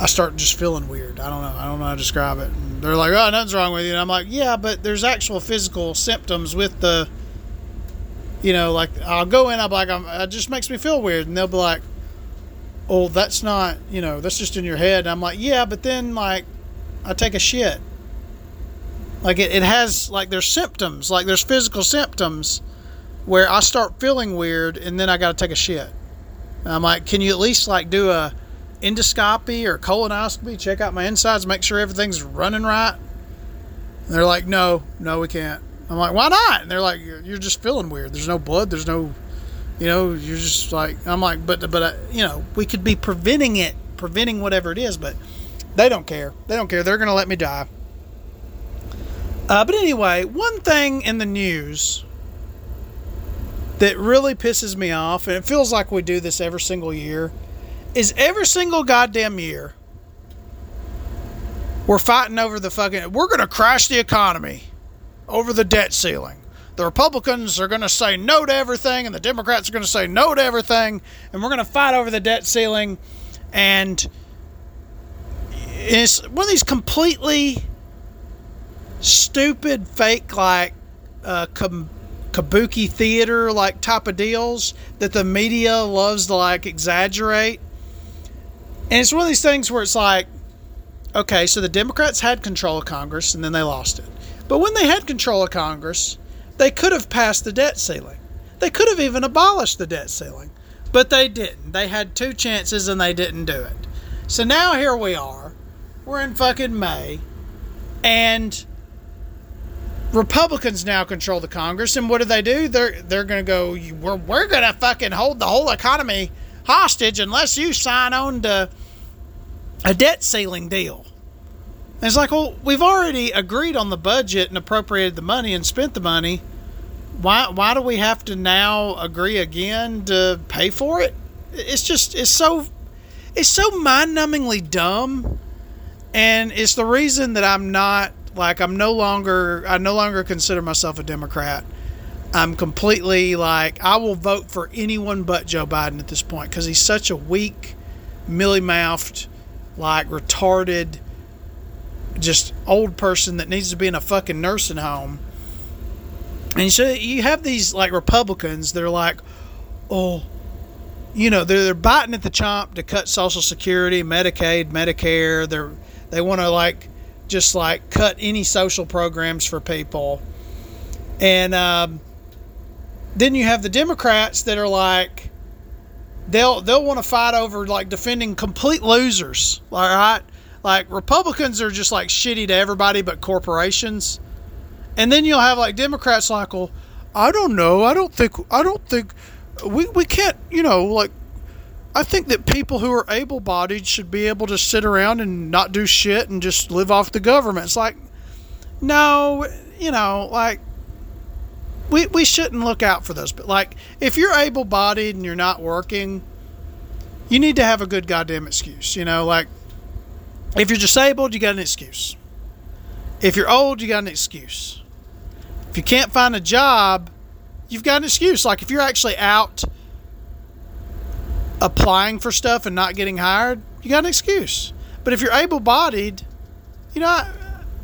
S1: I start just feeling weird. I don't know. I don't know how to describe it. And they're like, "Oh, nothing's wrong with you." And I'm like, "Yeah, but there's actual physical symptoms with the, you know, like I'll go in, I'm like, I'm, it just makes me feel weird," and they'll be like, "Oh, that's not, you know, that's just in your head." And I'm like, "Yeah, but then like, I take a shit. Like it, it has like there's symptoms, like there's physical symptoms." Where I start feeling weird and then I got to take a shit. And I'm like, can you at least like do a endoscopy or colonoscopy, check out my insides, make sure everything's running right? And they're like, no, no, we can't. I'm like, why not? And they're like, you're, you're just feeling weird. There's no blood. There's no, you know, you're just like, I'm like, but, but, uh, you know, we could be preventing it, preventing whatever it is, but they don't care. They don't care. They're going to let me die. Uh, but anyway, one thing in the news that really pisses me off, and it feels like we do this every single year, is every single goddamn year we're fighting over the fucking we're going to crash the economy over the debt ceiling. The Republicans are going to say no to everything and the Democrats are going to say no to everything and we're going to fight over the debt ceiling and it's one of these completely stupid fake like uh, kabuki theater like type of deals that the media loves to like exaggerate and it's one of these things where it's like, okay, so the Democrats had control of Congress and then they lost it. But when they had control of Congress, they could have passed the debt ceiling. They could have even abolished the debt ceiling. But they didn't. They had two chances and they didn't do it. So now here we are. We're in fucking May. And Republicans now control the Congress. And what do they do? They're, they're going to go, we're, we're going to fucking hold the whole economy hostage unless you sign on to a debt ceiling deal. And it's like, well, we've already agreed on the budget and appropriated the money and spent the money. Why why do we have to now agree again to pay for it? It's just it's so it's so mind-numbingly dumb and it's the reason that I'm not like I'm no longer I no longer consider myself a Democrat. I'm completely like I will vote for anyone but Joe Biden at this point because he's such a weak, mealy mouthed, like retarded, just old person that needs to be in a fucking nursing home. And so you have these like Republicans that are like, oh, you know, they're, they're biting at the chomp to cut Social Security, Medicaid, Medicare. They're they want to like just like cut any social programs for people, and um, then you have the Democrats that are like they'll they'll want to fight over like defending complete losers. All right, like Republicans are just like shitty to everybody but corporations, and then you'll have like Democrats like, well, I don't know, I don't think, I don't think we we can't, you know, like. I think that people who are able bodied should be able to sit around and not do shit and just live off the government. It's like, no, you know, like we, we shouldn't look out for those. But like, if you're able bodied and you're not working, you need to have a good goddamn excuse. You know, like if you're disabled, you got an excuse. If you're old, you got an excuse. If you can't find a job, you've got an excuse. Like if you're actually out applying for stuff and not getting hired, you got an excuse. But if you're able bodied, you know,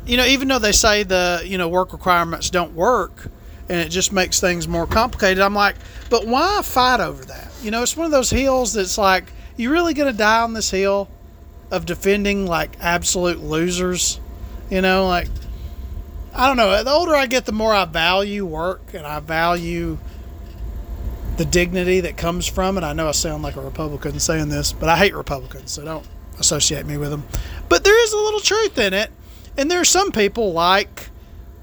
S1: you know, even though they say the you know work requirements don't work, and it just makes things more complicated. I'm like, but why fight over that? You know, it's one of those hills that's like, you really to die on this hill of defending like absolute losers? You know, like, I don't know. The older I get, the more I value work and I value the dignity that comes from it. I know I sound like a Republican saying this, but I hate Republicans, so don't associate me with them. But there is a little truth in it. And there are some people like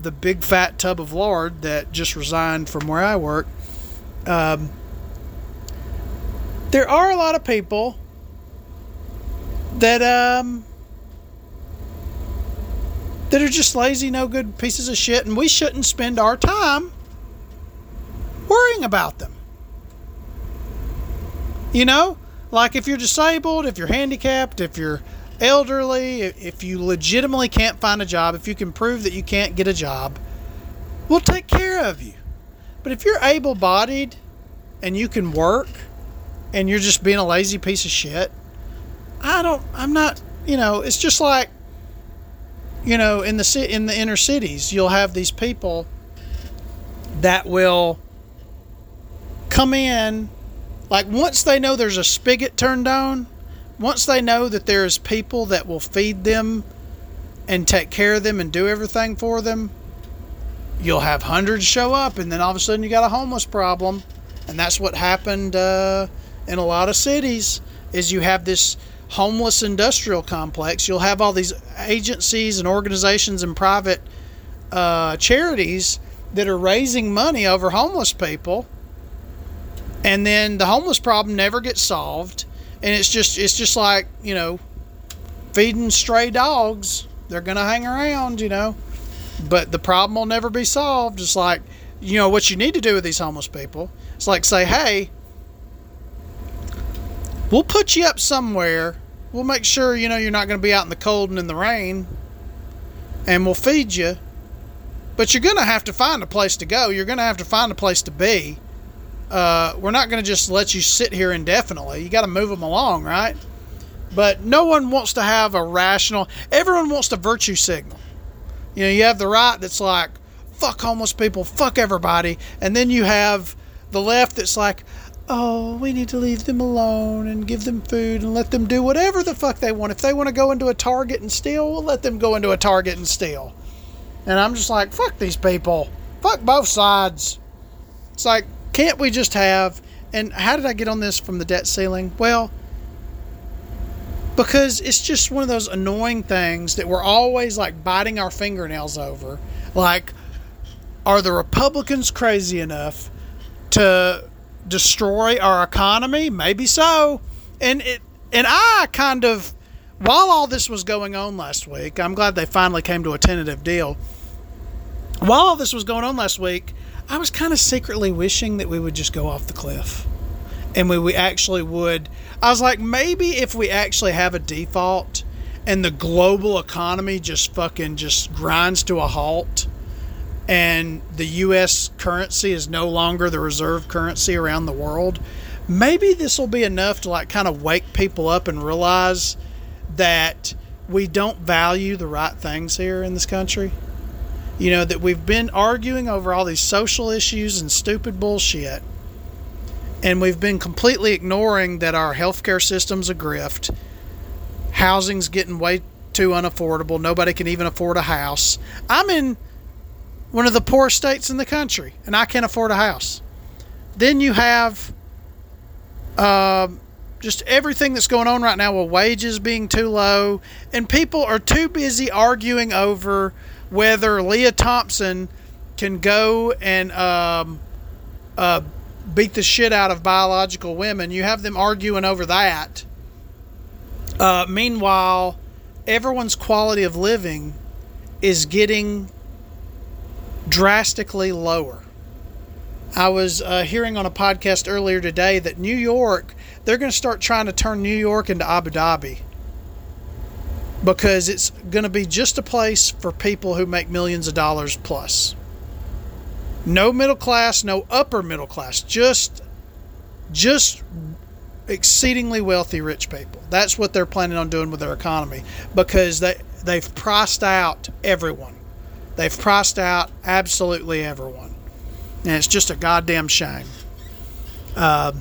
S1: the big fat tub of lard that just resigned from where I work. Um, there are a lot of people that um, that are just lazy, no good pieces of shit, and we shouldn't spend our time worrying about them. You know, like if you're disabled, if you're handicapped, if you're elderly, if you legitimately can't find a job, if you can prove that you can't get a job, we'll take care of you. But if you're able bodied and you can work and you're just being a lazy piece of shit, I don't, I'm not, you know, it's just like, you know, in the in the inner cities, you'll have these people that will come in like once they know there's a spigot turned on, once they know that there's people that will feed them and take care of them and do everything for them, you'll have hundreds show up, and then all of a sudden you got a homeless problem, and that's what happened uh, in a lot of cities. Is you have this homeless industrial complex. You'll have all these agencies and organizations and private uh, charities that are raising money over homeless people, and then the homeless problem never gets solved. And it's just it's just like you know feeding stray dogs. They're gonna hang around you know. But the problem will never be solved. It's like you know what you need to do with these homeless people. It's like say hey we'll put you up somewhere we'll make sure you know you're not going to be out in the cold and in the rain and we'll feed you but you're going to have to find a place to go you're going to have to find a place to be uh, we're not going to just let you sit here indefinitely. You got to move them along, right? But no one wants to have a rational. Everyone wants to virtue signal. You know, you have the right that's like, fuck homeless people, fuck everybody. And then you have the left that's like, oh, we need to leave them alone and give them food and let them do whatever the fuck they want. If they want to go into a Target and steal, we'll let them go into a Target and steal. And I'm just like, fuck these people. Fuck both sides. It's like, can't we just have, and how did I get on this from the debt ceiling? Well, because it's just one of those annoying things that we're always like biting our fingernails over. Like, are the Republicans crazy enough to destroy our economy? Maybe so. And it, and I kind of, while all this was going on last week, I'm glad they finally came to a tentative deal. While all this was going on last week, I was kind of secretly wishing that we would just go off the cliff. And we, we actually would. I was like, maybe if we actually have a default and the global economy just fucking just grinds to a halt and the US currency is no longer the reserve currency around the world, maybe this will be enough to like kind of wake people up and realize that we don't value the right things here in this country. You know, that we've been arguing over all these social issues and stupid bullshit. And we've been completely ignoring that our healthcare system's a grift. Housing's getting way too unaffordable. Nobody can even afford a house. I'm in one of the poorest states in the country, and I can't afford a house. Then you have uh, just everything that's going on right now with wages being too low, and people are too busy arguing over whether Leah Thompson can go and um, uh, beat the shit out of biological women. You have them arguing over that. Uh, meanwhile, everyone's quality of living is getting drastically lower. I was uh, hearing on a podcast earlier today that New York, they're going to start trying to turn New York into Abu Dhabi because it's going to be just a place for people who make millions of dollars plus. No middle class, no upper middle class, just just exceedingly wealthy rich people. That's what they're planning on doing with their economy because they they've priced out everyone. They've priced out absolutely everyone. And it's just a goddamn shame. Uh,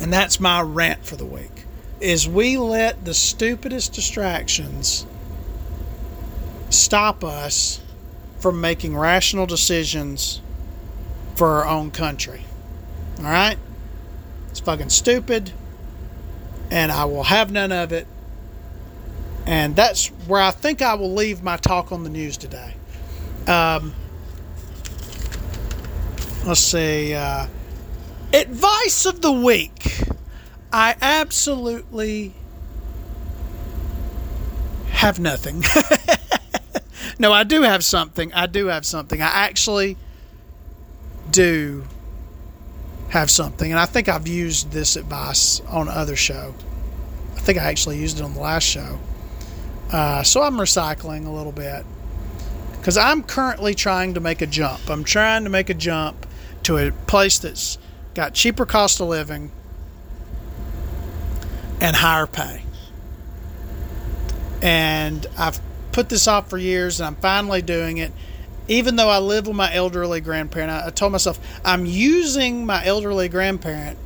S1: and that's my rant for the week is we let the stupidest distractions stop us from making rational decisions for our own country. All right? It's fucking stupid, and I will have none of it. And that's where I think I will leave my talk on the news today. Um, let's see. Uh, advice of the week. I absolutely have nothing. no, I do have something. I do have something. I actually do have something. And I think I've used this advice on other show. I think I actually used it on the last show. Uh, so I'm recycling a little bit because I'm currently trying to make a jump. I'm trying to make a jump to a place that's got cheaper cost of living and higher pay. And I've put this off for years and I'm finally doing it. Even though I live with my elderly grandparent, I, I told myself I'm using my elderly grandparent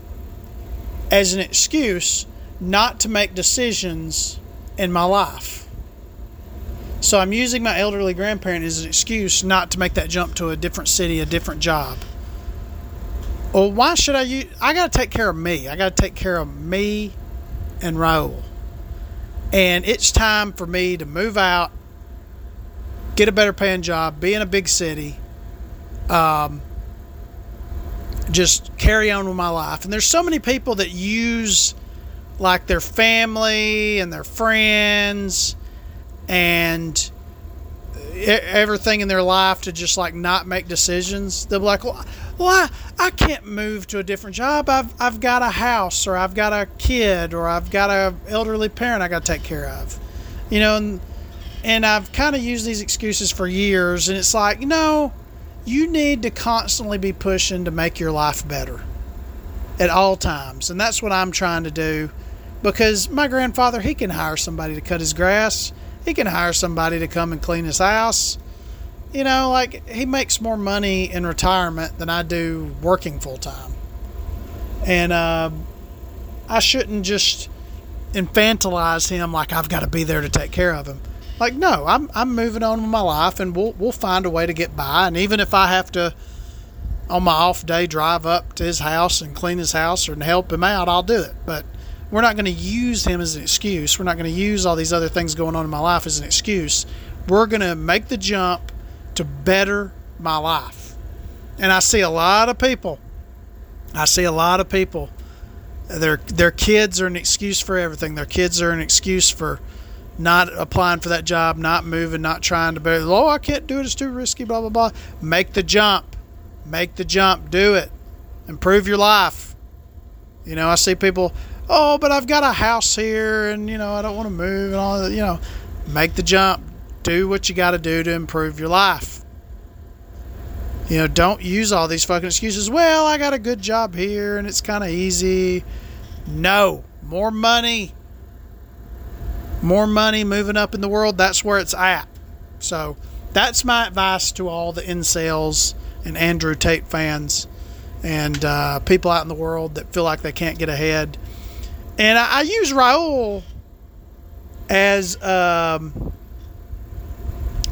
S1: as an excuse not to make decisions in my life. So I'm using my elderly grandparent as an excuse not to make that jump to a different city, a different job. Well, why should I use? I got to take care of me. I got to take care of me and Raul. And it's time for me to move out, get a better paying job, be in a big city, um, just carry on with my life. And there's so many people that use like their family and their friends and everything in their life to just like not make decisions. They'll be like, well, well I, I can't move to a different job. I've, I've got a house or I've got a kid or I've got a elderly parent I got to take care of. You know, and, and I've kind of used these excuses for years. And it's like, you know, you need to constantly be pushing to make your life better at all times. And that's what I'm trying to do because my grandfather, he can hire somebody to cut his grass he can hire somebody to come and clean his house. You know, like he makes more money in retirement than I do working full time. And uh, I shouldn't just infantilize him like I've got to be there to take care of him. Like, no, I'm, I'm moving on with my life and we'll, we'll find a way to get by. And even if I have to, on my off day, drive up to his house and clean his house or help him out, I'll do it. But we're not going to use him as an excuse. We're not going to use all these other things going on in my life as an excuse. We're going to make the jump to better my life. And I see a lot of people. I see a lot of people. Their their kids are an excuse for everything. Their kids are an excuse for not applying for that job, not moving, not trying to. Be, oh, I can't do it. It's too risky. Blah blah blah. Make the jump. Make the jump. Do it. Improve your life. You know, I see people, oh, but I've got a house here and, you know, I don't want to move and all that. You know, make the jump. Do what you got to do to improve your life. You know, don't use all these fucking excuses. Well, I got a good job here and it's kind of easy. No, more money. More money moving up in the world. That's where it's at. So, that's my advice to all the incels and Andrew Tate fans and uh, people out in the world that feel like they can't get ahead. And I, I use Raul as um,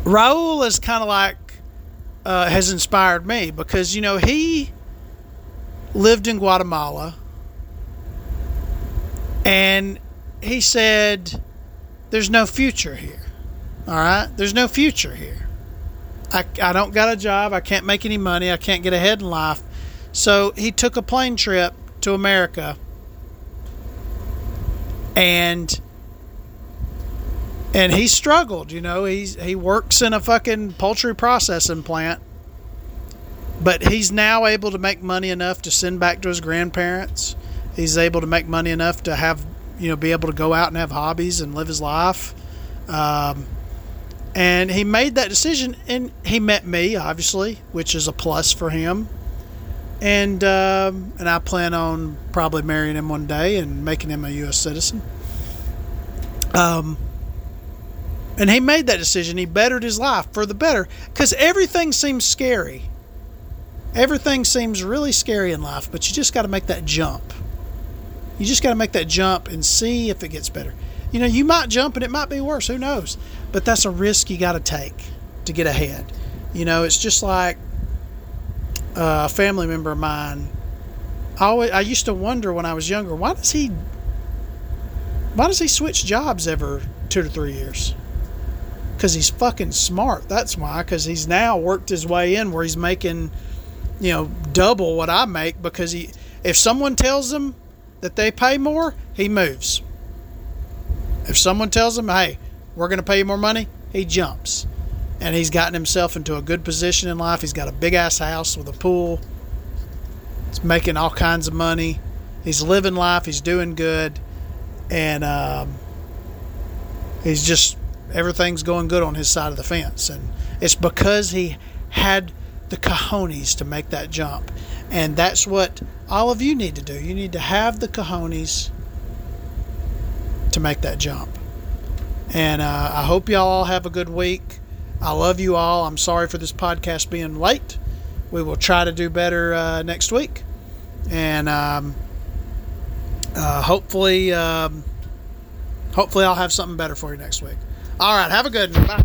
S1: Raul is kind of like uh, has inspired me because you know he lived in Guatemala and he said there's no future here. All right, there's no future here. I, I don't got a job. I can't make any money. I can't get ahead in life. So he took a plane trip to America and and he struggled, you know. He's he works in a fucking poultry processing plant. But he's now able to make money enough to send back to his grandparents. He's able to make money enough to have, you know, be able to go out and have hobbies and live his life. Um, and he made that decision, and he met me, obviously, which is a plus for him and um, and I plan on probably marrying him one day and making him a U.S. citizen. Um, and he made that decision. He bettered his life for the better because everything seems scary. Everything seems really scary in life, but you just got to make that jump. You just got to make that jump and see if it gets better. You know, you might jump and it might be worse. Who knows? But that's a risk you got to take to get ahead. You know, it's just like a family member of mine. I always, I used to wonder when I was younger, why does he, why does he switch jobs every two to three years? Because he's fucking smart. That's why. Because he's now worked his way in where he's making, you know, double what I make. Because he, if someone tells him that they pay more, he moves. If someone tells him, hey, we're going to pay you more money, he jumps and he's gotten himself into a good position in life. He's got a big ass house with a pool. He's making all kinds of money. He's living life. He's doing good, and um, he's just everything's going good on his side of the fence. And it's because he had the cojones to make that jump, and that's what all of you need to do. You need to have the cojones to make that jump. And uh, I hope y'all all have a good week. I love you all. I'm sorry for this podcast being late. We will try to do better uh, next week. And um, uh, hopefully, um, hopefully, I'll have something better for you next week. All right. Have a good one. Bye.